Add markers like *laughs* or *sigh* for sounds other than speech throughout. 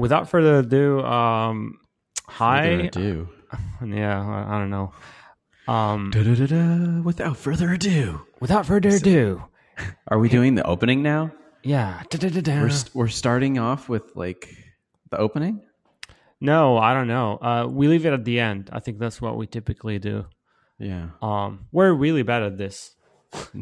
without further ado, um, hi. Do. *laughs* Yeah, I, I don't know. Um, Da-da-da-da. Without further ado, without further ado, are we doing the opening now? yeah. We're we're starting off with like the opening. No, I don't know. Uh, we leave it at the end. I think that's what we typically do. Yeah. Um, we're really bad at this. *laughs*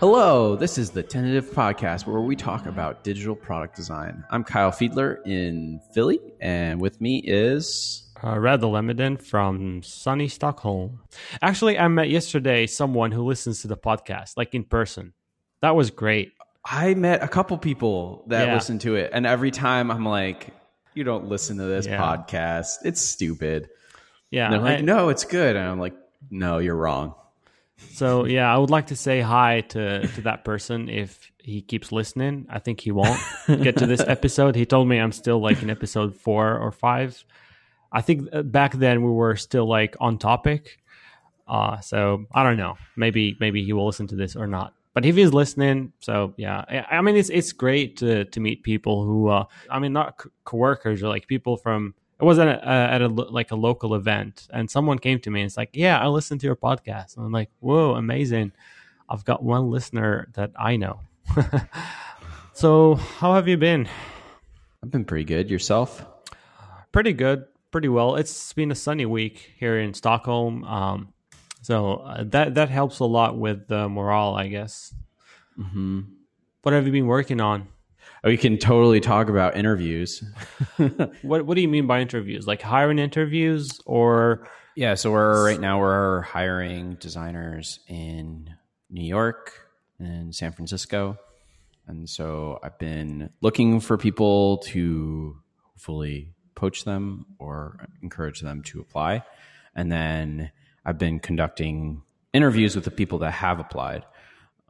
Hello, this is the Tentative Podcast where we talk about digital product design. I'm Kyle Fiedler in Philly, and with me is Uh, Lemeden from sunny Stockholm. Actually, I met yesterday someone who listens to the podcast, like in person. That was great. I met a couple people that Yeah. listen to it, and every time I'm like, "You don't listen to this Yeah. podcast; it's stupid." Yeah. And they're like, I- "No, it's good," and I'm like, "No, you're wrong." So yeah, I would like to say hi to to that person if he keeps listening. I think he won't get to this *laughs* episode. He told me I'm still like in episode four or five. I think uh, back then we were still like on topic. Uh, so I don't know. Maybe maybe he will listen to this or not. But if he's listening, so yeah, I, I mean it's it's great to to meet people who uh, I mean not co- coworkers or like people from. It wasn't a, at a like a local event, and someone came to me and it's like, "Yeah, I listened to your podcast." And I'm like, "Whoa, amazing! I've got one listener that I know." *laughs* so, how have you been? I've been pretty good. Yourself? Pretty good, pretty well. It's been a sunny week here in Stockholm, um, so uh, that that helps a lot with the morale, I guess. Mm-hmm. What have you been working on? We can totally talk about interviews. *laughs* What What do you mean by interviews? Like hiring interviews, or Yeah, so we're right now we're hiring designers in New York and San Francisco. And so I've been looking for people to hopefully poach them or encourage them to apply. And then I've been conducting interviews with the people that have applied.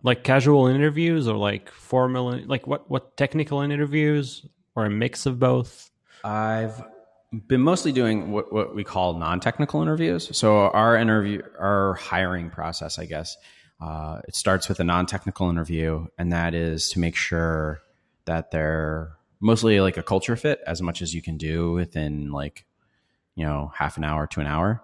Like casual interviews, or like formal, like what what technical interviews, or a mix of both? I've been mostly doing what, what we call non-technical interviews. So our interview, our hiring process, I guess, uh, it starts with a non-technical interview, and that is to make sure that they're mostly like a culture fit as much as you can do within like you know half an hour to an hour.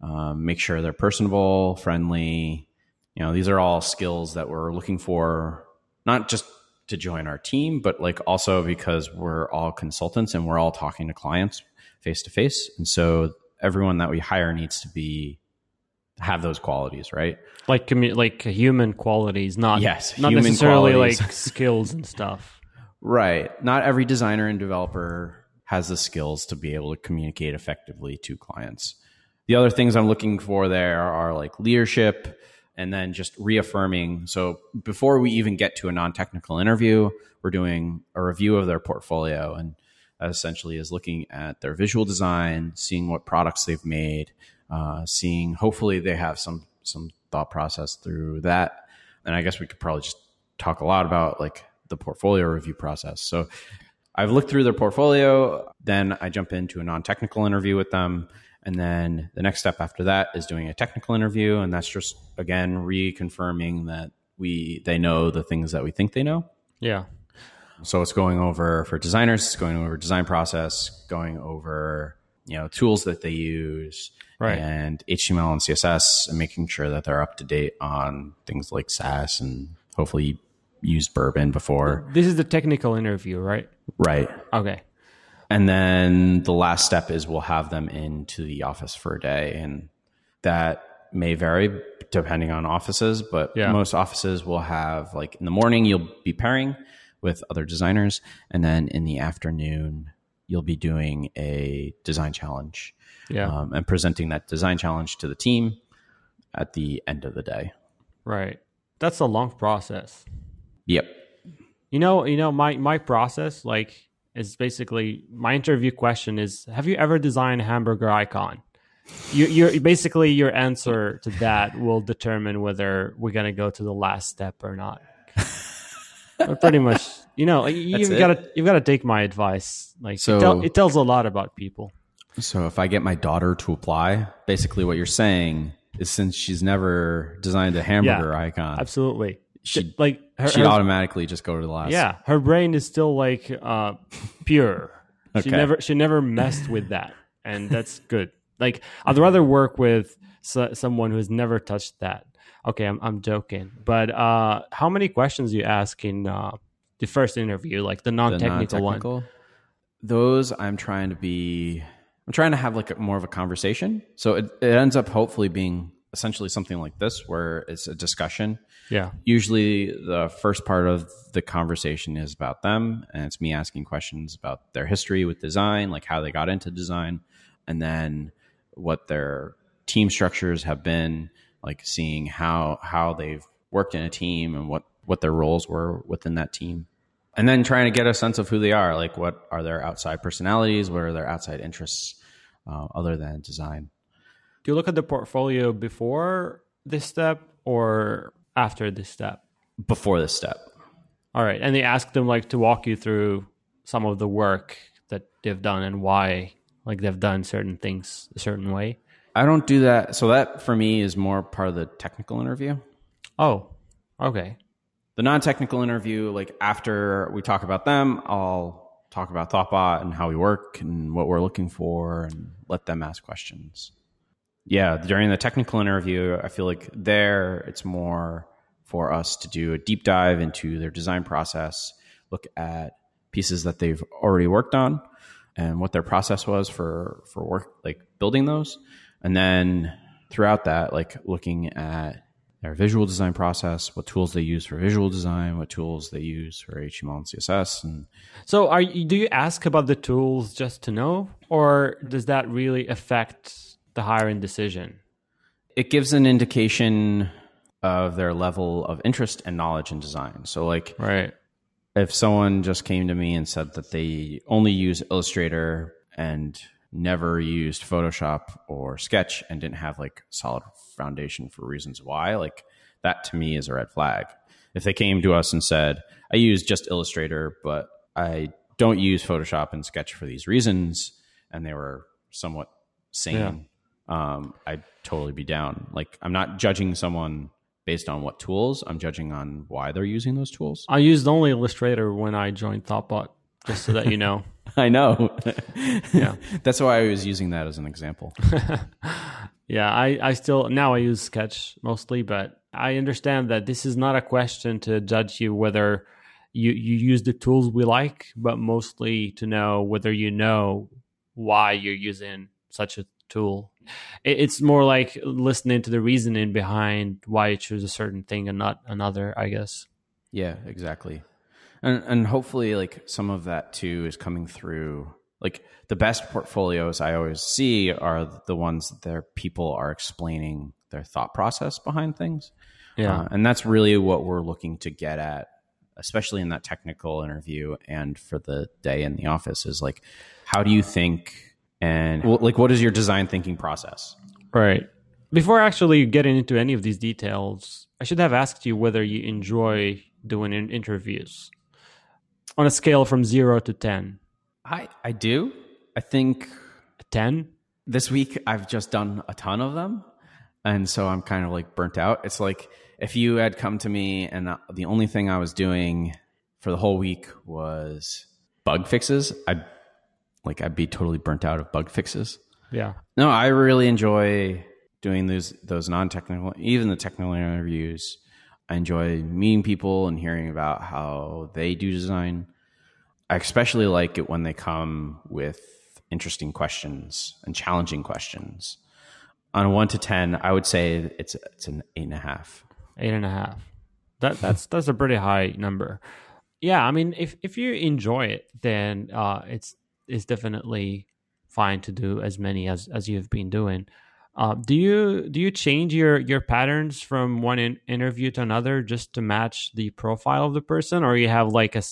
Um, make sure they're personable, friendly. You know, these are all skills that we're looking for, not just to join our team, but like also because we're all consultants and we're all talking to clients face to face. And so everyone that we hire needs to be have those qualities, right? Like commu- like human qualities, not Yes, not necessarily qualities. like *laughs* skills and stuff. Right. Not every designer and developer has the skills to be able to communicate effectively to clients. The other things I'm looking for there are like leadership and then just reaffirming. So before we even get to a non technical interview, we're doing a review of their portfolio. And essentially is looking at their visual design, seeing what products they've made, uh, seeing hopefully they have some, some thought process through that. And I guess we could probably just talk a lot about like the portfolio review process. So I've looked through their portfolio, then I jump into a non technical interview with them. And then the next step after that is doing a technical interview. And that's just, again, reconfirming that we they know the things that we think they know. Yeah, So it's going over for designers, it's going over design process, going over you know tools that they use, Right. and HTML and CSS, and making sure that they're up to date on things like Sass and hopefully used Bourbon before. this is the technical interview, right? Right. Okay. And then the last step is we'll have them into the office for a day. And that may vary depending on offices, but Yeah. most offices will have like in the morning, you'll be pairing with other designers. And then in the afternoon, you'll be doing a design challenge Yeah. um, and presenting that design challenge to the team at the end of the day. right. That's a long process. Yep. You know, you know, my my process like is basically my interview question is: Have you ever designed a hamburger icon? You, you're basically your answer to that will determine whether we're gonna go to the last step or not. *laughs* But pretty much, you know, you've got to you've got to take my advice. Like, So- it, tell, it tells a lot about people. So if I get my daughter to apply, basically what you're saying is since she's never designed a hamburger icon, Absolutely. she like her, she'd her- automatically just go to the last. yeah, her brain is still like uh, pure. She never she never messed with that, and that's good. Like I'd rather work with so, someone who's never touched that. Okay, I'm I'm joking, but uh, how many questions you ask in uh, the first interview, like the the non-technical, one? non-technical. Those I'm trying to be. I'm trying to have like a, more of a conversation. So it, it ends up hopefully being essentially something like this, where it's a discussion. Yeah, Usually, the first part of the conversation is about them, and it's me asking questions about their history with design, like how they got into design, and then what their team structures have been, like seeing how how they've worked in a team and what what their roles were within that team, and then trying to get a sense of who they are, like what are their outside personalities, what are their outside interests, uh, other than design. Do you look at the portfolio before this step or after this step? Before this step, All right, and they ask them like to walk you through some of the work that they've done and why, like they've done certain things a certain way. I don't do that. So that for me is more part of the technical interview. Oh, okay. the non-technical interview like after we talk about them i'll talk about thoughtbot and how we work and what we're looking for and let them ask questions yeah during the technical interview i feel like there it's more for us to do a deep dive into their design process look at pieces that they've already worked on and what their process was for for work like building those. And then throughout that like looking at their visual design process, what tools they use for visual design, what tools they use for HTML and CSS, and So, are you, do you ask about the tools just to know, or does that really affect the hiring decision? it gives an indication of their level of interest and knowledge in design. So, like Right. if someone just came to me and said that they only use Illustrator and never used Photoshop or Sketch and didn't have like solid foundation for reasons why, like that to me is a red flag. If they came to us and said, I use just Illustrator, but I don't use Photoshop and Sketch for these reasons, and they were somewhat sane, um, I'd totally be down. Like I'm not judging someone based on what tools, I'm judging on why they're using those tools. I used only Illustrator when I joined Thoughtbot, just so that you know. *laughs* I know. *laughs* Yeah. That's why I was using that as an example. *laughs* Yeah, I, I still now I use Sketch mostly, but I understand that this is not a question to judge you whether you, you use the tools we like, but mostly to know whether you know why you're using such a tool. It, it's more like listening to the reasoning behind why you choose a certain thing and not another, I guess. Yeah, exactly. And and hopefully like some of that too is coming through like the best portfolios I always see are the ones that their people are explaining their thought process behind things. Yeah. Uh, and that's really what we're looking to get at, especially in that technical interview and for the day in the office is like, how do you think and well, like, what is your design thinking process? Right. Before actually getting into any of these details, I should have asked you whether you enjoy doing in- interviews on a scale from zero to 10. I, I do. I think 10? this week I've just done a ton of them. And so I'm kind of like burnt out. It's like if you had come to me and uh, the only thing I was doing for the whole week was bug fixes, I'd like I'd be totally burnt out of bug fixes. Yeah. No, I really enjoy doing those those non-technical even the technical interviews. I enjoy meeting people and hearing about how they do design. I especially like it when they come with interesting questions and challenging questions. On a one to ten, I would say it's it's an eight and a half. Eight and a half. That that's that's a pretty high number. Yeah, I mean, if if you enjoy it, then uh, it's it's definitely fine to do as many as as you've been doing. Uh, do you do you change your your patterns from one in, interview to another just to match the profile of the person, or you have like a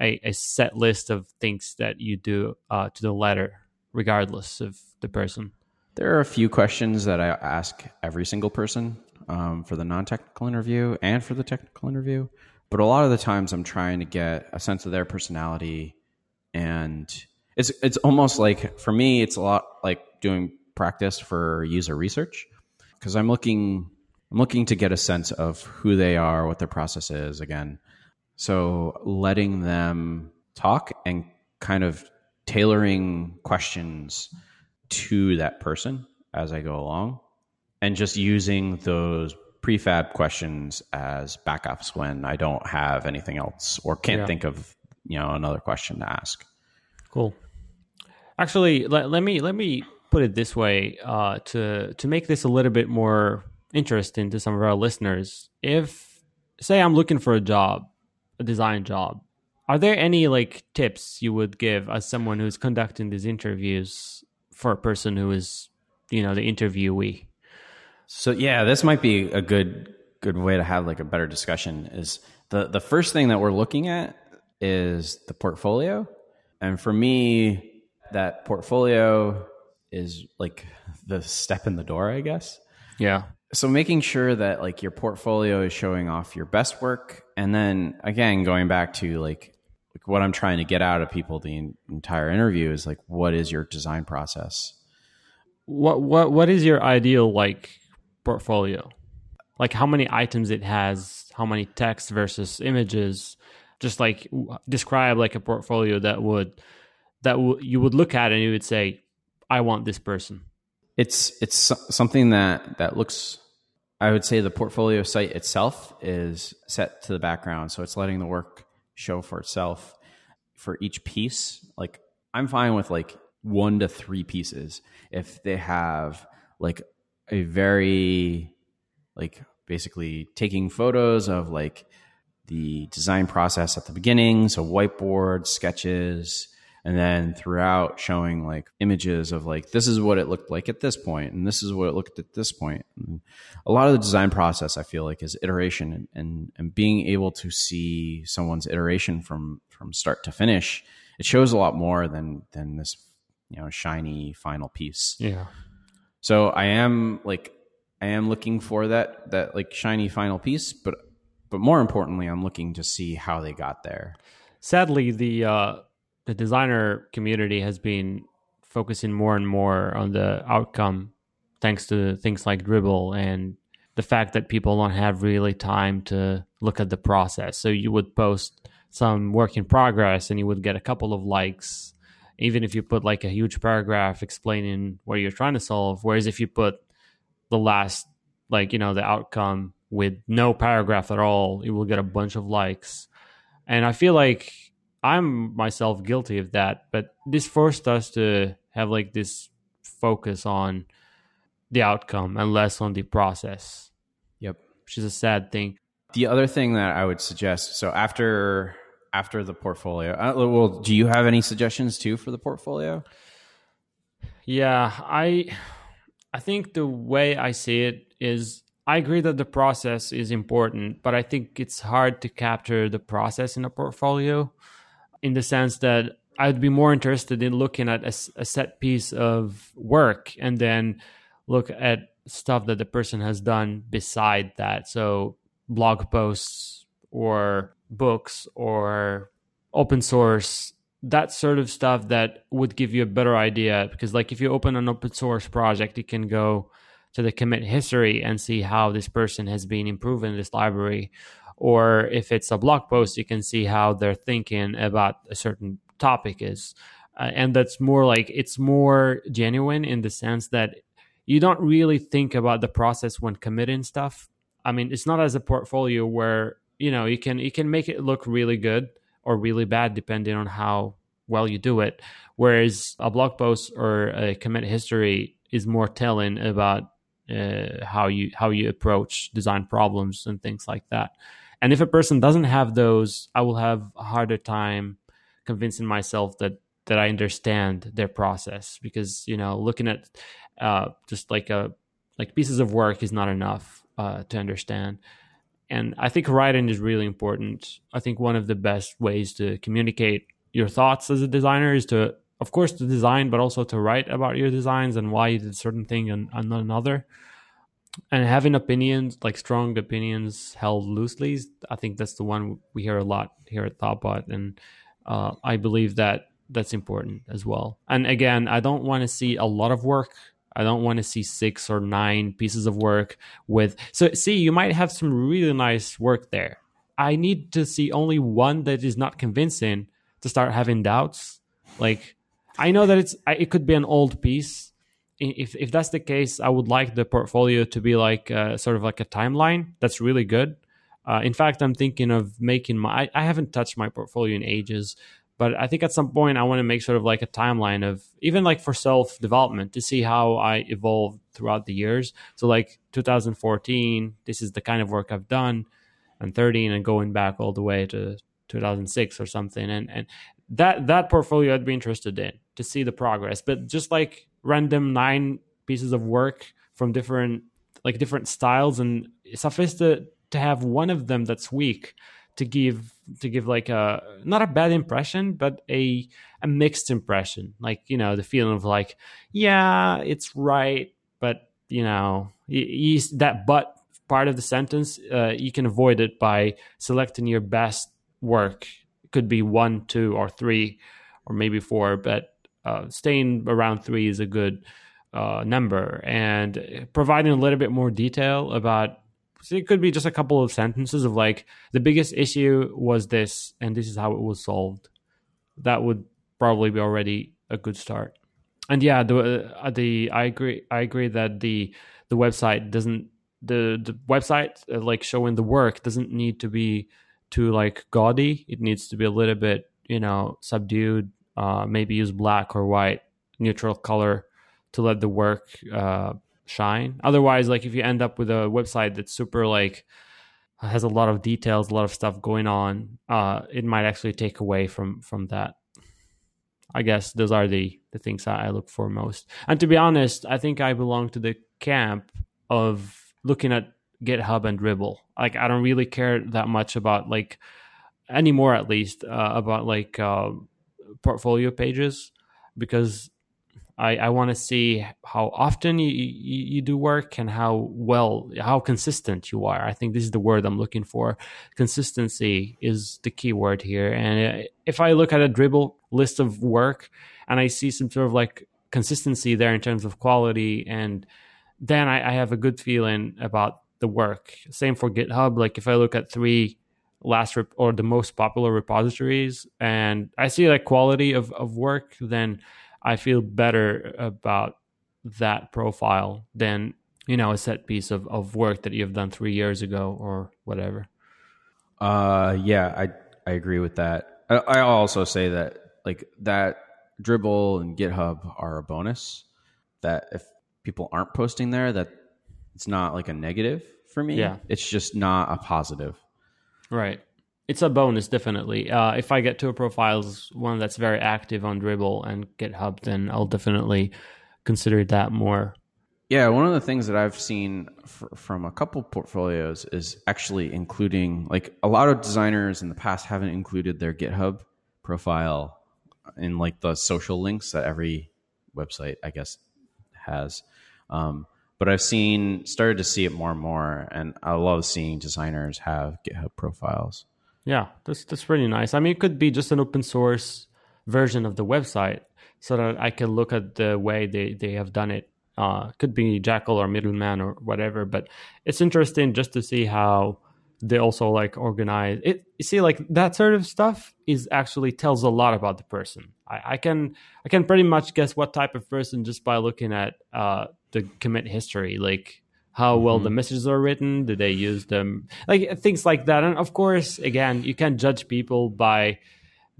a, a set list of things that you do uh, to the letter, regardless of the person? There are a few questions that I ask every single person um, for the non-technical interview and for the technical interview. But a lot of the times, I'm trying to get a sense of their personality, and it's it's almost like for me, it's a lot like doing practice for user research. because I'm looking I'm looking to get a sense of who they are, what their process is again. So letting them talk and kind of tailoring questions to that person as I go along and just using those prefab questions as backups when I don't have anything else or can't Yeah. think of, you know, another question to ask. Cool. Actually, let, let me let me put it this way uh, to to make this a little bit more interesting to some of our listeners. If say I'm looking for a job, a design job, are there any like tips you would give as someone who's conducting these interviews for a person who is, you know, the interviewee? So yeah, this might be a good good way to have like a better discussion is the the first thing that we're looking at is the portfolio. And for me, that portfolio is like the step in the door, I guess. Yeah. So making sure that like your portfolio is showing off your best work and then again going back to like like what I'm trying to get out of people the en- entire interview is like what is your design process? What what what is your ideal like portfolio? Like how many items it has, how many text versus images, just like w- describe like a portfolio that would that w- you would look at and you would say I want this person. it's it's something that that looks i would say the portfolio site itself is set to the background. So it's letting the work show for itself for each piece. Like i'm fine with like one to three pieces if they have like a very like basically taking photos of like the design process at the beginning. So whiteboard sketches and then throughout showing like images of like this is what it looked like at this point and this is what it looked at this point and a lot of the design process i feel like is iteration and, and and being able to see someone's iteration from from start to finish it shows a lot more than than this you know shiny final piece Yeah. so I am like I am looking for that that like shiny final piece, but but more importantly, I'm looking to see how they got there. Sadly, the uh, the designer community has been focusing more and more on the outcome, thanks to things like Dribbble and the fact that people don't have really time to look at the process. So you would post some work in progress, and you would get a couple of likes, even if you put like a huge paragraph explaining what you're trying to solve. Whereas if you put the last, like you know, the outcome with no paragraph at all, you will get a bunch of likes. And I feel like I'm myself guilty of that, but this forced us to have like this focus on the outcome and less on the process, Yep. which is a sad thing. The other thing that I would suggest, so after after the portfolio, uh, well, do you have any suggestions too for the portfolio? Yeah, I I think the way I see it is I agree that the process is important, but I think it's hard to capture the process in a portfolio in the sense that I'd be more interested in looking at a set piece of work and then look at stuff that the person has done beside that. So blog posts or books or open source that sort of stuff that would give you a better idea because like if you open an open source project you can go to the commit history and see how this person has been improving this library or if it's a blog post you can see how they're thinking about a certain topic is. Uh, and that's more like it's more genuine in the sense that you don't really think about the process when committing stuff. I mean it's not as a portfolio where you know you can you can make it look really good or really bad depending on how well you do it. Whereas a blog post or a commit history is more telling about uh, how you how you approach design problems and things like that and if a person doesn't have those i will have a harder time convincing myself that that i understand their process because you know looking at uh, just like a like pieces of work is not enough uh, to understand and I think writing is really important. I think one of the best ways to communicate your thoughts as a designer is to, of course, to design, but also to write about your designs and why you did certain thing and, and not another. And having opinions, like strong opinions held loosely, I think that's the one we hear a lot here at Thoughtbot. And uh, I believe that that's important as well. And again, I don't want to see a lot of work. I don't want to see six or nine pieces of work with. So, see, you might have some really nice work there. I need to see only one that is not convincing to start having doubts. Like, I know that it's it could be an old piece. If if that's the case, I would like the portfolio to be like uh, sort of like a timeline. That's really good. Uh, in fact, I'm thinking of making my. I, I haven't touched my portfolio in ages, but I think at some point I want to make sort of like a timeline of even like for self development to see how I evolved throughout the years. So like 2014, this is the kind of work I've done, and 13, and going back all the way to 2006 or something, and and that that portfolio I'd be interested in to see the progress. But just like random nine pieces of work from different like different styles, and suffice to to have one of them that's weak to give to give like a not a bad impression but a a mixed impression. Like you know the feeling of like yeah it's right but you know you, that but part of the sentence uh, you can avoid it by selecting your best work. It could be one two or three or maybe four but uh, staying around three is a good uh, number. And providing a little bit more detail about so it could be just a couple of sentences of like the biggest issue was this and this is how it was solved. That would probably be already a good start. And yeah the uh, the i agree i agree that the the website doesn't the the website uh, like showing the work doesn't need to be too like gaudy. It needs to be a little bit you know subdued uh maybe use black or white neutral color to let the work uh shine. Otherwise, like if you end up with a website that's super like has a lot of details, a lot of stuff going on, uh, it might actually take away from from that. I guess those are the the things I look for most. And to be honest, I think I belong to the camp of looking at GitHub and Dribbble. Like I don't really care that much about like anymore, at least uh, about like uh, portfolio pages because I, I want to see how often you, you, you, do work and how well, how consistent you are. I think this is the word I'm looking for. Consistency is the key word here. And uh, if I look at a dribbble list of work and I see some sort of like consistency there in terms of quality, and then I, I have a good feeling about the work. Same for GitHub. Like if I look at three last rep- or the most popular repositories and I see like quality of, of work, then I feel better about that profile than you know a set piece of, of work that you've done three years ago or whatever. Uh, yeah, I I agree with that. I, I also say that like that Dribbble and GitHub are a bonus. That if people aren't posting there, that it's not like a negative for me. Yeah, it's just not a positive. Right it's a bonus definitely. Uh, if I get to a profiles one that's very active on Dribbble and GitHub, then I'll definitely consider that more. Yeah, one of the things that I've seen from a couple portfolios is actually including like a lot of designers in the past haven't included their GitHub profile in like the social links that every website I guess has. Um, but I've seen started to see it more and more, and I love seeing designers have GitHub profiles. Yeah, that's that's really nice. I mean, it could be just an open source version of the website, so that I can look at the way they they have done it. Uh, could be Jekyll or Middleman or whatever, but it's interesting just to see how they also like organize it. You see, like that sort of stuff is actually tells a lot about the person. I, I can I can pretty much guess what type of person just by looking at uh, the commit history. Like how well mm-hmm. the messages are written do they use them like things like that. And of course again you can't judge people by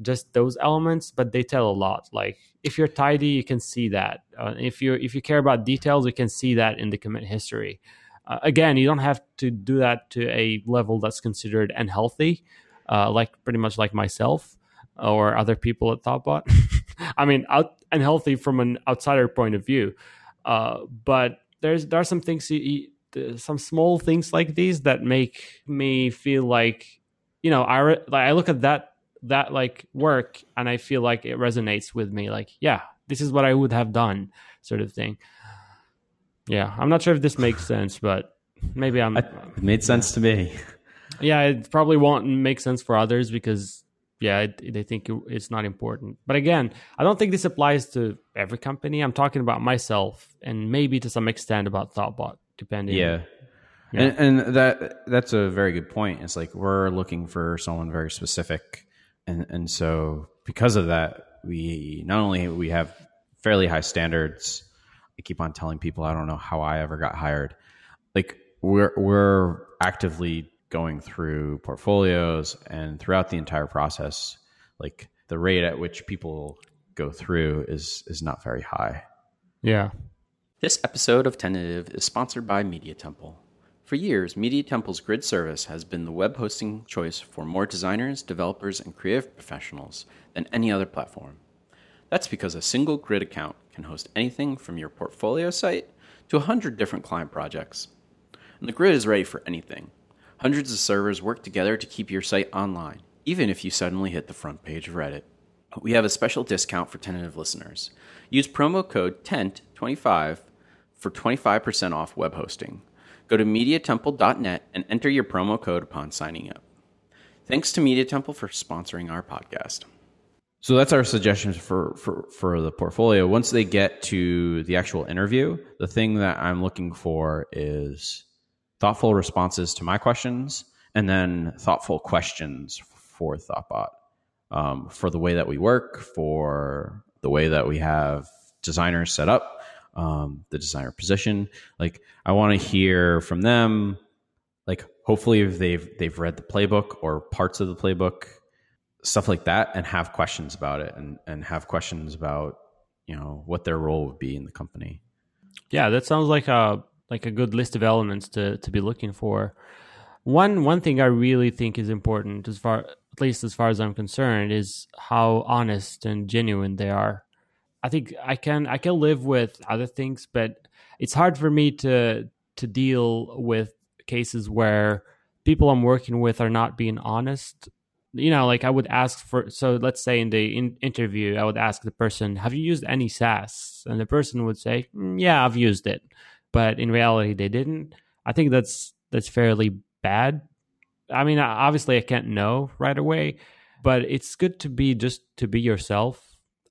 just those elements but they tell a lot. Like if you're tidy you can see that. Uh, if you if you care about details you can see that in the commit history. Uh, again you don't have to do that to a level that's considered unhealthy uh, like pretty much like myself or other people at thoughtbot. *laughs* I mean out, unhealthy from an outsider point of view uh, but there's there are some things you, some small things like these that make me feel like you know I re- like I look at that that like work and I feel like it resonates with me like yeah this is what I would have done sort of thing. Yeah I'm not sure if this makes *sighs* sense but maybe I'm it made sense to me. Yeah it probably won't make sense for others because yeah, they think it's not important. But again, I don't think this applies to every company. I'm talking about myself and maybe to some extent about Thoughtbot, depending. Yeah. yeah. And, and that that's a very good point. It's like we're looking for someone very specific, and and so because of that, we not only we have fairly high standards. I keep on telling people I don't know how I ever got hired. Like we're we're actively going through portfolios and throughout the entire process, like the rate at which people go through is is not very high. Yeah. This episode of Tentative is sponsored by Media Temple. For years, Media Temple's grid service has been the web hosting choice for more designers, developers, and creative professionals than any other platform. That's because a single grid account can host anything from your portfolio site to 100 different client projects. And the grid is ready for anything Hundreds of servers work together to keep your site online, even if you suddenly hit the front page of Reddit. We have a special discount for tentative listeners. Use promo code TENT25 for 25% off web hosting. Go to MediaTemple.net and enter your promo code upon signing up. Thanks to Media Temple for sponsoring our podcast. So that's our suggestions for, for, for the portfolio. Once they get to the actual interview, the thing that I'm looking for is thoughtful responses to my questions, and then thoughtful questions for Thoughtbot um, for the way that we work, for the way that we have designers set up, um, the designer position. Like, I want to hear from them. Like, hopefully, if they've they've read the playbook or parts of the playbook, stuff like that, and have questions about it, and and have questions about you know what their role would be in the company. Yeah, that sounds like a like a good list of elements to to be looking for. One one thing I really think is important, as far at least as far as I'm concerned, is how honest and genuine they are. I think I can I can live with other things, but it's hard for me to to deal with cases where people I'm working with are not being honest. You know, like I would ask for so let's say in the in interview, I would ask the person, "Have you used any Sass?" And the person would say, mm, "Yeah, I've used it." But in reality they didn't. I think that's that's fairly bad. I mean, obviously I can't know right away, but it's good to be just to be yourself.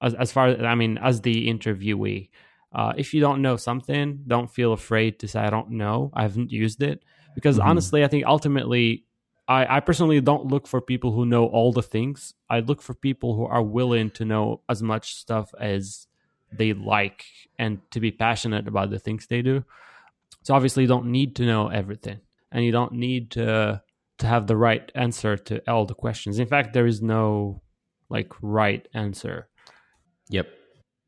As as far as I mean, as the interviewee, uh, if you don't know something, don't feel afraid to say I don't know. I haven't used it because mm-hmm. honestly, I think ultimately. I, I personally don't look for people who know all the things. I look for people who are willing to know as much stuff as they like and to be passionate about the things they do. So obviously you don't need to know everything and you don't need to to have the right answer to all the questions. In fact, there is no like right answer. Yep.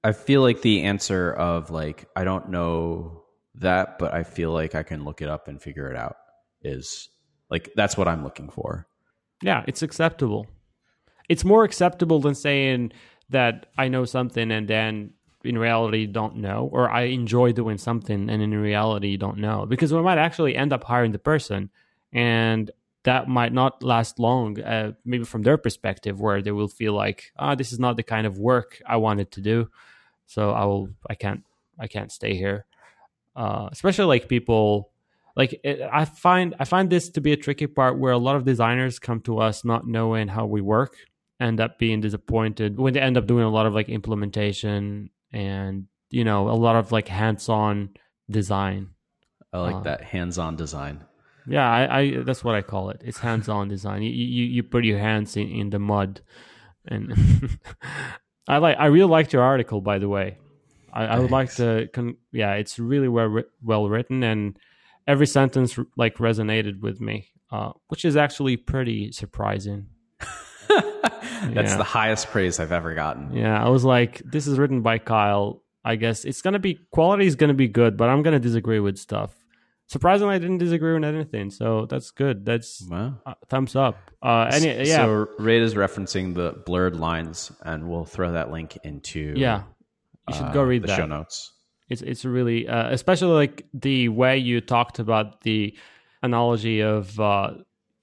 I feel like the answer of like I don't know that, but I feel like I can look it up and figure it out is like that's what I'm looking for. Yeah, it's acceptable. It's more acceptable than saying that I know something and then in reality don't know, or I enjoy doing something and in reality don't know, because we might actually end up hiring the person, and that might not last long. Uh, maybe from their perspective, where they will feel like, ah, oh, this is not the kind of work I wanted to do, so I will, I can't, I can't stay here. Uh, especially like people like it, i find i find this to be a tricky part where a lot of designers come to us not knowing how we work end up being disappointed when they end up doing a lot of like implementation and you know a lot of like hands-on design. I like uh, that hands-on design. Yeah, I, I, that's what I call it. It's hands-on *laughs* design. You you, you put your hands in, in the mud, and *laughs* I like. I really liked your article, by the way. I, I would like to. Con- yeah, it's really well well written, and every sentence like resonated with me, uh, which is actually pretty surprising. *laughs* That's yeah. the highest praise I've ever gotten. Yeah, I was like, this is written by Kyle. I guess it's gonna be quality is gonna be good, but I'm gonna disagree with stuff. Surprisingly, I didn't disagree with anything, so that's good. That's wow. uh, thumbs up. Uh, any, yeah. So Reda is referencing the blurred lines, and we'll throw that link into yeah. You should go uh, read the that. show notes. It's it's really uh, especially like the way you talked about the analogy of uh,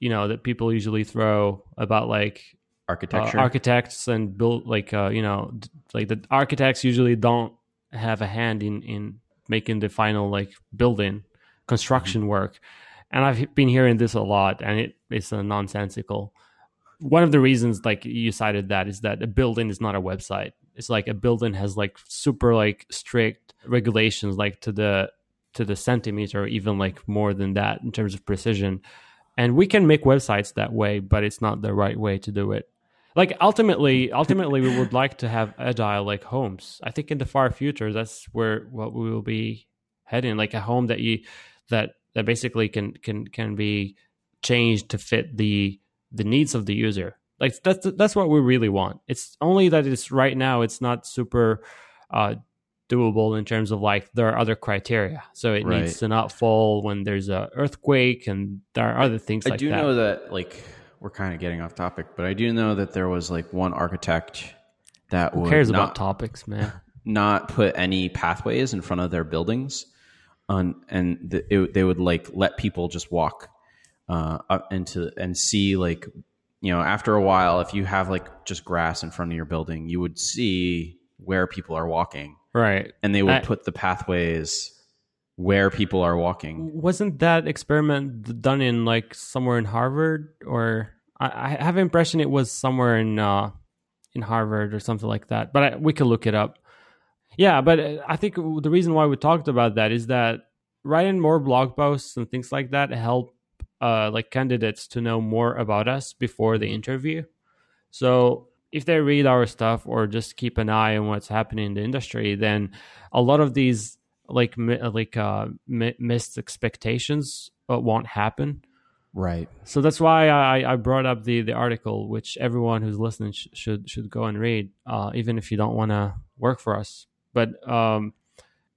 you know that people usually throw about like architecture? Uh, architects and build like uh, you know like the architects usually don't have a hand in in making the final like building construction mm-hmm. work. And i've been hearing this a lot and it it's a nonsensical. One of the reasons like you cited that is that a building is not a website. It's like a building has like super like strict regulations like to the to the centimeter or even like more than that in terms of precision. And we can make websites that way but it's not the right way to do it like ultimately ultimately we would like to have agile like homes i think in the far future that's where what we will be heading like a home that you that that basically can can can be changed to fit the the needs of the user. Like that's that's what we really want. It's only that it's right now it's not super uh, doable in terms of like there are other criteria. So it right. needs to not fall when there's a earthquake and there are other things. I like do that. know that like we're kind of getting off topic, but I do know that there was like one architect that Who cares not, about topics, man? *laughs* Not put any pathways in front of their buildings, on and the, it, they would like let people just walk uh, up into and see like you know after a while if you have like just grass in front of your building you would see where people are walking right and they would I, put the pathways where people are walking. Wasn't that experiment done in like somewhere in harvard? Or i, I have an impression it was somewhere in uh in harvard or something like that but I, we could look it up. Yeah but uh, i think the reason why we talked about that is that writing more blog posts and things like that help uh, like candidates to know more about us before the interview. So if they read our stuff or just keep an eye on what's happening in the industry, then a lot of these like like uh, missed expectations uh, won't happen. Right. So that's why I, I brought up the, the article, which everyone who's listening sh- should should go and read, uh, even if you don't want to work for us. But um,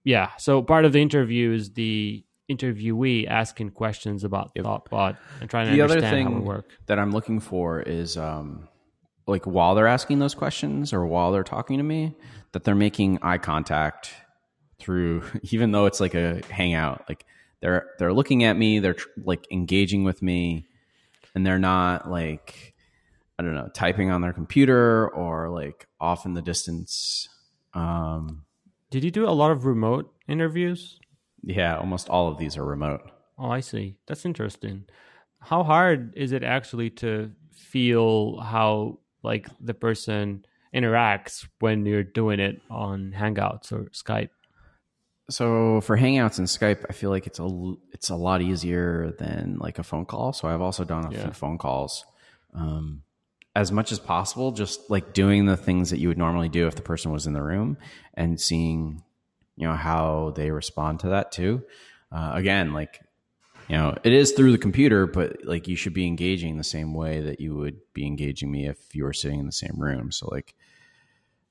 yeah, so part of the interview is the interviewee asking questions about yep. Thoughtbot and trying to the understand other thing how it work. That I'm looking for is um, like while they're asking those questions or while they're talking to me, that they're making eye contact through, *laughs* even though it's like a hangout. Like they're they're looking at me, they're like engaging with me, and they're not like I don't know typing on their computer or like off in the distance. Um, Did you do a lot of remote interviews? Yeah, almost all of these are remote. Oh, I see. That's interesting. How hard is it actually to feel how like the person interacts when you're doing it on Hangouts or Skype? So for Hangouts and Skype, I feel like it's a it's a lot easier than like a phone call. So I've also done a yeah. few phone calls. Um, as much as possible, just like doing the things that you would normally do if the person was in the room and seeing you know how they respond to that too. Uh, again, like you know, it is through the computer, but like you should be engaging the same way that you would be engaging me if you were sitting in the same room. So like,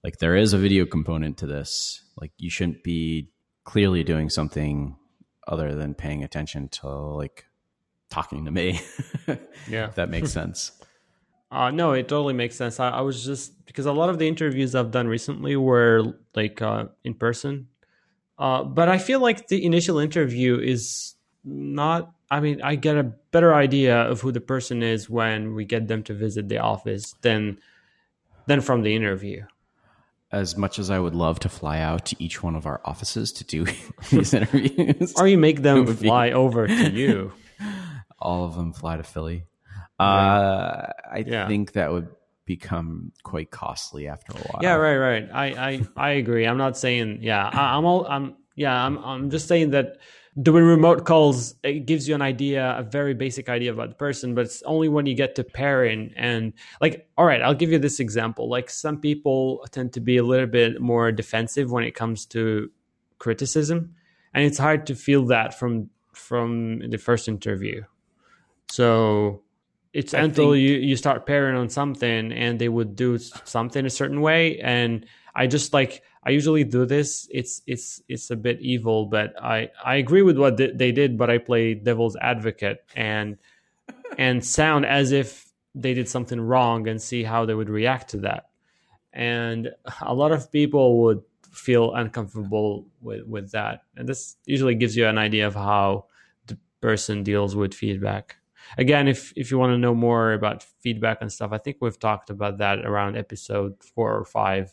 like there is a video component to this. Like you shouldn't be clearly doing something other than paying attention to like talking to me. *laughs* yeah, if that makes sense. Uh, no, it totally makes sense. I, I, was just because a lot of the interviews I've done recently were like uh, in person, uh, but I feel like the initial interview is not. I mean, I get a better idea of who the person is when we get them to visit the office than than from the interview. As much as I would love to fly out to each one of our offices to do *laughs* these interviews, or you make them *laughs* fly be... over to *laughs* you. All of them fly to Philly. Uh, I yeah. think that would become quite costly after a while. Yeah, right, right. I I, I agree. I'm not saying yeah. I, am all I'm yeah. I'm I'm just saying that doing remote calls it gives you an idea, a very basic idea about the person, but it's only when you get to pairing and like. All right, I'll give you this example. Like some people tend to be a little bit more defensive when it comes to criticism, and it's hard to feel that from from the first interview. So it's I until think... you you start pairing on something and they would do something a certain way and i just like i usually do this. It's it's it's a bit evil but i i agree with what they did but i play devil's advocate and *laughs* and sound as if they did something wrong and see how they would react to that. And a lot of people would feel uncomfortable with with that. And this usually gives you an idea of how the person deals with feedback. Again, if if you want to know more about feedback and stuff, I think we've talked about that around episode four or five.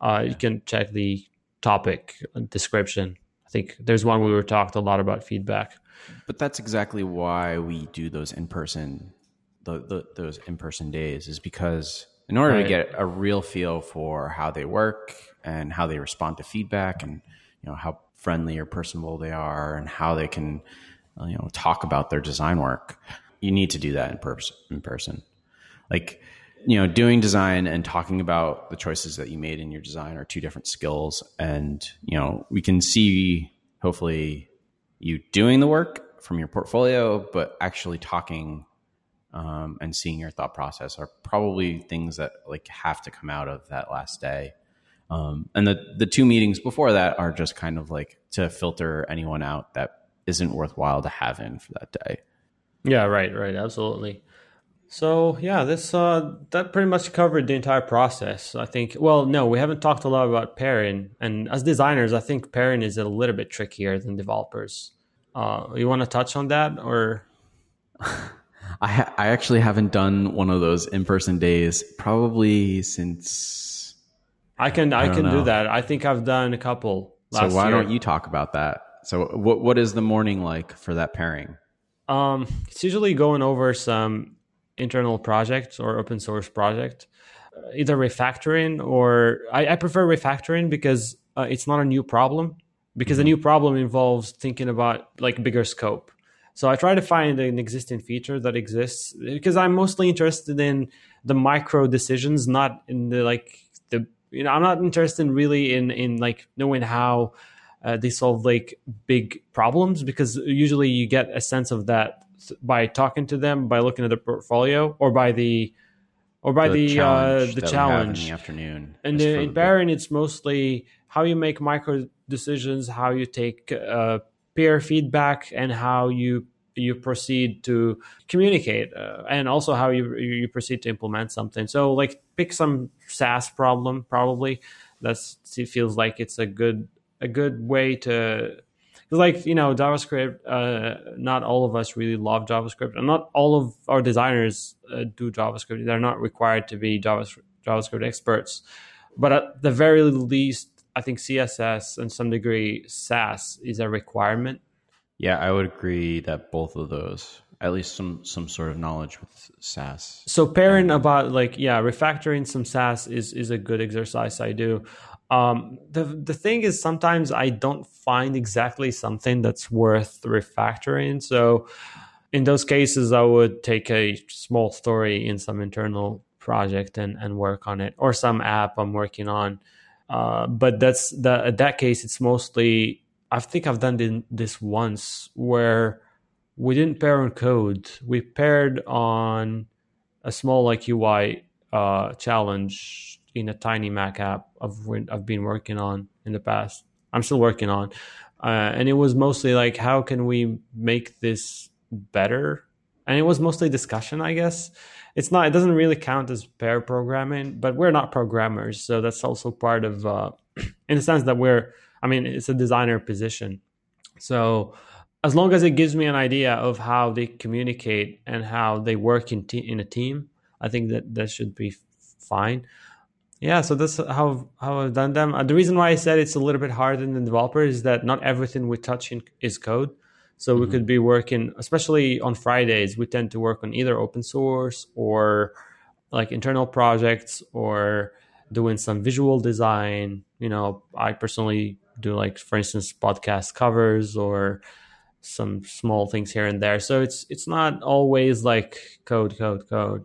Uh, you can check the topic description. I think there's one we were talked a lot about feedback. But that's exactly why we do those in person the, the, those in person days is because in order Right. to get a real feel for how they work and how they respond to feedback and you know how friendly or personable they are and how they can you know talk about their design work you need to do that in person in person like you know doing design and talking about the choices that you made in your design are two different skills. And you know we can see hopefully you doing the work from your portfolio but actually talking um, and seeing your thought process are probably things that like have to come out of that last day. Um, and the the two meetings before that are just kind of like to filter anyone out that isn't worthwhile to have in for that day. Yeah, right, right, absolutely. So yeah, this uh that pretty much covered the entire process. I think well, no, we haven't talked a lot about pairing. And as designers, I think pairing is a little bit trickier than developers. Uh you want to touch on that or *laughs* I ha- I actually haven't done one of those in person days probably since. I can I, don't can do that. I think I've done a couple So why year. don't you talk about that? So what what is the morning like for that pairing? Um, it's usually going over some internal project or open source project, uh, either refactoring or I, I prefer refactoring because uh, it's not a new problem. Because a new problem involves thinking about like bigger scope. So I try to find an existing feature that exists because I'm mostly interested in the micro decisions, not in the like the you know I'm not interested really in in like knowing how uh, they solve like big problems because usually you get a sense of that by talking to them, by looking at the portfolio, or by the or by the, uh, the that we have in challenge. the afternoon. And uh, in the- pairing, it's mostly how you make micro decisions, how you take uh, peer feedback, and how you you proceed to communicate, uh, and also how you you proceed to implement something. So, like, pick some Sass problem. Probably that's it feels like it's a good a good way to like you know javascript uh, not all of us really love javascript and not all of our designers uh, do javascript. They're not required to be javascript, JavaScript experts. But at the very least i think css and some degree sass is a requirement. Yeah, I would agree that both of those, at least some some sort of knowledge with Sass. so pairing about like yeah refactoring some sass is is a good exercise i do um the the thing is sometimes i don't find exactly something that's worth refactoring. So in those cases i would take a small story in some internal project and and work on it or some app i'm working on. Uh but that's the at that case it's mostly i think i've done this once where we didn't pair on code. We paired on a small like UI uh, challenge in a tiny Mac app I've I've been working on in the past. I'm still working on, uh, and it was mostly like how can we make this better, and it was mostly discussion, I guess. It's not. It doesn't really count as pair programming, but we're not programmers, so that's also part of, uh, *clears throat* in the sense that we're. I mean, it's a designer position, so as long as it gives me an idea of how they communicate and how they work in te- in a team, I think that that should be fine. Yeah, so that's how how I've done them. Uh, the reason why I said it's a little bit harder than developer is that not everything we touch in, is code. So we could be working, especially on Fridays, we tend to work on either open source or like internal projects or doing some visual design. You know, I personally do like, for instance, podcast covers or some small things here and there. So it's it's not always like code, code, code,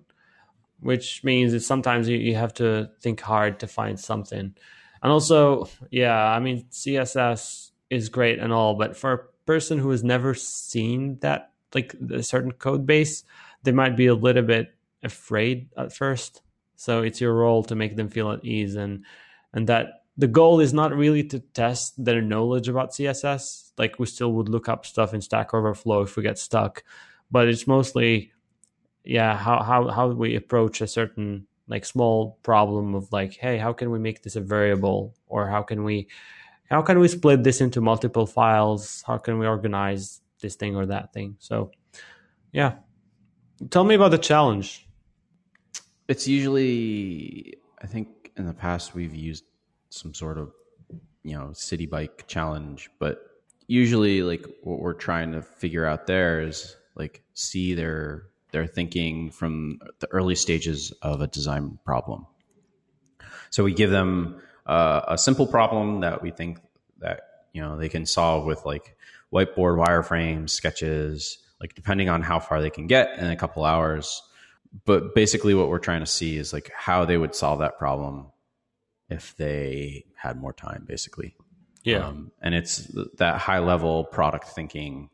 which means that sometimes you, you have to think hard to find something. And also, yeah, I mean CSS is great and all, but for a person who has never seen that like a certain code base, they might be a little bit afraid at first. So it's your role to make them feel at ease and and that the goal is not really to test their knowledge about css like we still would look up stuff in stack overflow if we get stuck but it's mostly yeah how how how we approach a certain like small problem of like hey how can we make this a variable? Or how can we how can we split this into multiple files? How can we organize this thing or that thing? So yeah. Tell me about the challenge. It's usually, I think, in the past we've used some sort of, you know, Citi Bike challenge, but usually, like, what we're trying to figure out there is like see their They're thinking from the early stages of a design problem. So we give them uh, a simple problem that we think that you know they can solve with like whiteboard wireframes, sketches, like depending on how far they can get in a couple hours. But basically, what we're trying to see is like how they would solve that problem if they had more time, basically. Yeah. Um, and it's that high level product thinking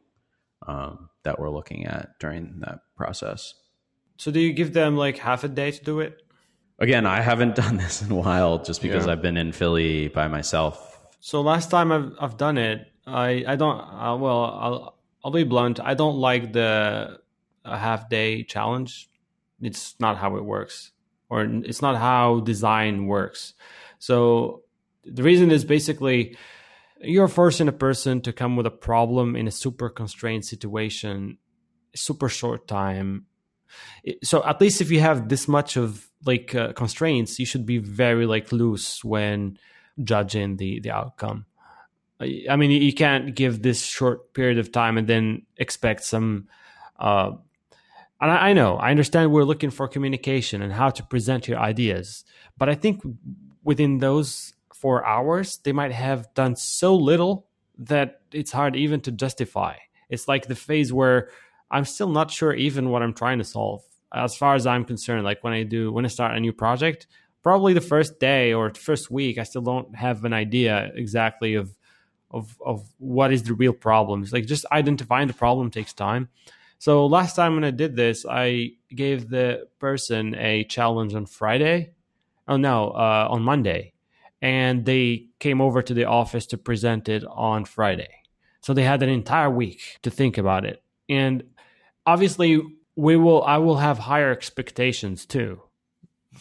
um, that we're looking at during that process. So do you give them like half a day to do it? Again, I haven't *laughs* done this in a while just because Yeah. I've been in Philly by myself. So last time I've I've done it, I I don't uh, well I'll I'll be blunt. I don't like the a half day challenge. It's not how it works, or it's not how design works. So the reason is basically you're forcing a person to come with a problem in a super constrained situation, super short time. So at least if you have this much of like uh, constraints, you should be very like loose when judging the the outcome. I mean, you can't give this short period of time and then expect some. Uh, and I, I know, I understand we're looking for communication and how to present your ideas, but I think within those four hours, they might have done so little that it's hard even to justify. It's like the phase where I'm still not sure even what I'm trying to solve. As far as I'm concerned, like when I do when I start a new project, probably the first day or first week, I still don't have an idea exactly of of of what is the real problem. It's like just identifying the problem takes time. So last time when I did this, I gave the person a challenge on Friday. Oh no, uh, on Monday, and they came over to the office to present it on Friday. So they had an entire week to think about it, and obviously we will. I will have higher expectations too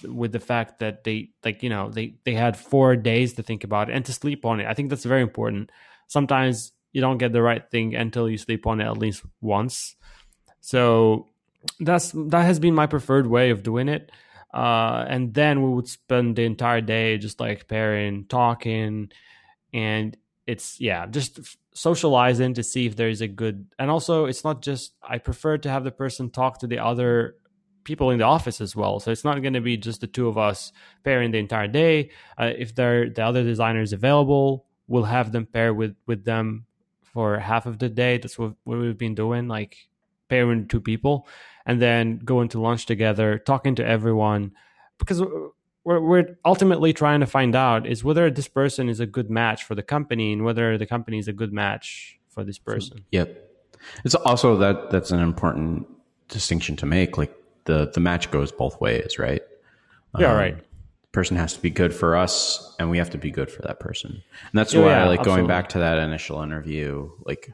with the fact that they like you know they they had four days to think about it and to sleep on it. I think that's very important. Sometimes you don't get the right thing until you sleep on it at least once. So that's that has been my preferred way of doing it. Uh and then we would spend the entire day just like pairing talking and it's yeah just f- socializing to see if there's a good and also it's not just i prefer to have the person talk to the other people in the office as well. So it's not going to be just the two of us pairing the entire day. Uh, if there the other designers available, we'll have them pair with with them for half of the day. That's what, what we've been doing, like pairing two people, and then going to lunch together, talking to everyone, because we're we're ultimately trying to find out is whether this person is a good match for the company and whether the company is a good match for this person. Yep. It's also that that's an important distinction to make. Like the the match goes both ways, right? Yeah, Um, right. Person has to be good for us, and we have to be good for that person. And that's Yeah, why, yeah, like going back to that initial interview, like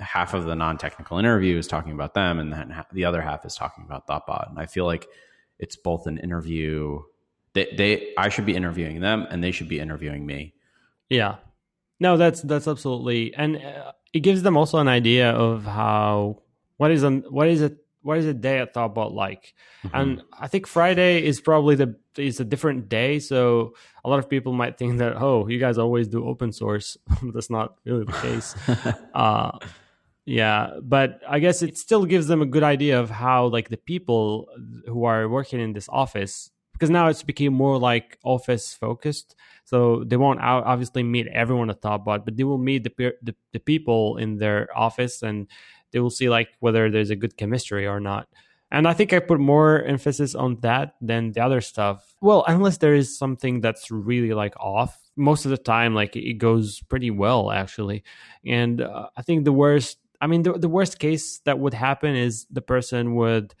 half of the non-technical interview is talking about them, and then the other half is talking about Thoughtbot. And I feel like it's both an interview. They, they, I should be interviewing them, and they should be interviewing me. Yeah. No, that's that's absolutely, and uh, it gives them also an idea of how what is an what is it what is a day at Thoughtbot like, and I think Friday is probably the is a different day, so a lot of people might think that oh, you guys always do open source. *laughs* that's not really the case. *laughs* uh, yeah, but I guess it still gives them a good idea of how like the people who are working in this office because now it's became more like office focused. So they won't obviously meet everyone at Thoughtbot, but they will meet the, the the people in their office and they will see like whether there's a good chemistry or not. And I think I put more emphasis on that than the other stuff. Well, unless there is something that's really like off. Most of the time, like it goes pretty well actually. And uh, I think the worst, I mean, the, the worst case that would happen is the person would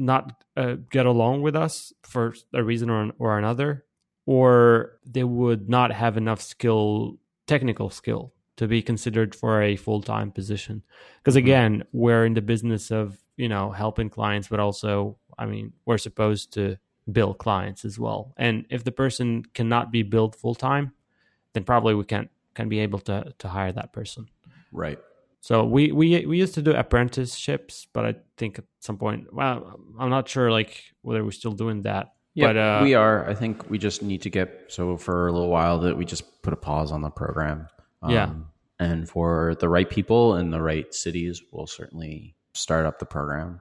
not uh, get along with us for a reason or, or another, or they would not have enough skill, technical skill, to be considered for a full time position. Because again, we're in the business of you know helping clients, but also, I mean, we're supposed to bill clients as well. And if the person cannot be billed full time, then probably we can't can be able to to hire that person. Right. So we we we used to do apprenticeships, but I think at some point, well, I'm not sure like whether we're still doing that. Yeah, but uh, we are. I think we just need to get so for a little while that we just put a pause on the program. Um, Yeah. And for the right people in the right cities, we'll certainly start up the program.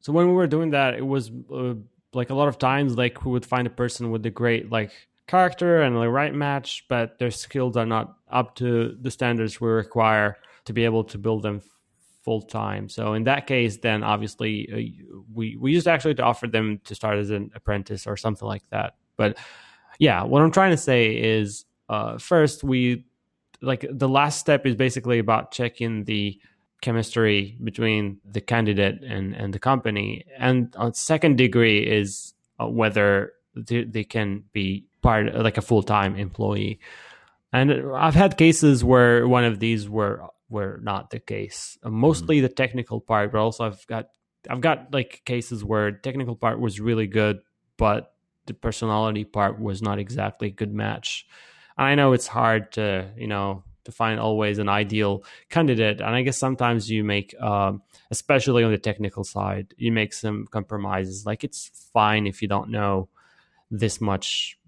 so when we were doing that, it was uh, like a lot of times like we would find a person with the great like character and the right match, but their skills are not up to the standards we require to be able to build them full time. So in that case, then obviously uh, we we used actually to offer them to start as an apprentice or something like that. But yeah, what I'm trying to say is uh, first we like the last step is basically about checking the chemistry between the candidate and, and the company. And on second degree is uh, whether they, they, can be part like a full time employee. And I've had cases where one of these were were not the case. Uh, mostly mm-hmm. the technical part, but also I've got I've got like cases where technical part was really good, but the personality part was not exactly a good match. And I know it's hard to you know to find always an ideal candidate. And I guess sometimes you make, um, especially on the technical side, you make some compromises. Like it's fine if you don't know this much,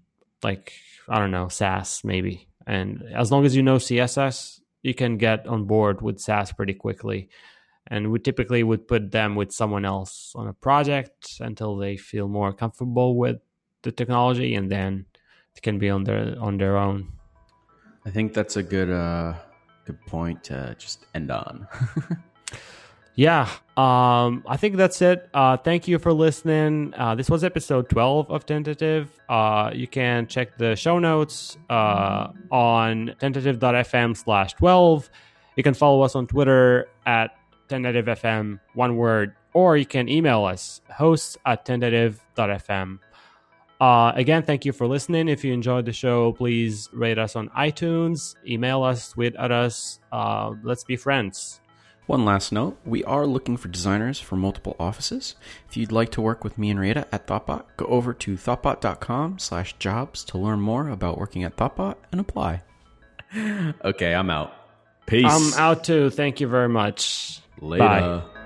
like, I don't know, Sass maybe. And as long as you know CSS, you can get on board with Sass pretty quickly. And we typically would put them with someone else on a project until they feel more comfortable with the technology and then they can be on their on their own. I think that's a good uh good point to just end on. *laughs* yeah, um, I think that's it. Uh, thank you for listening. Uh, this was episode 12 of Tentative. Uh, you can check the show notes uh, on tentative.fm slash 12. You can follow us on Twitter at tentativefm, one word, or you can email us, hosts at tentative.fm. Uh, again, thank you for listening. If you enjoyed the show, please rate us on iTunes, email us, tweet at us. Uh, let's be friends. One last note we are looking for designers for multiple offices. If you'd like to work with me and Reda at Thoughtbot, go over to thoughtbot.com slash jobs to learn more about working at Thoughtbot and apply. *laughs* okay, I'm out. Peace. I'm out too. Thank you very much. Later. Bye.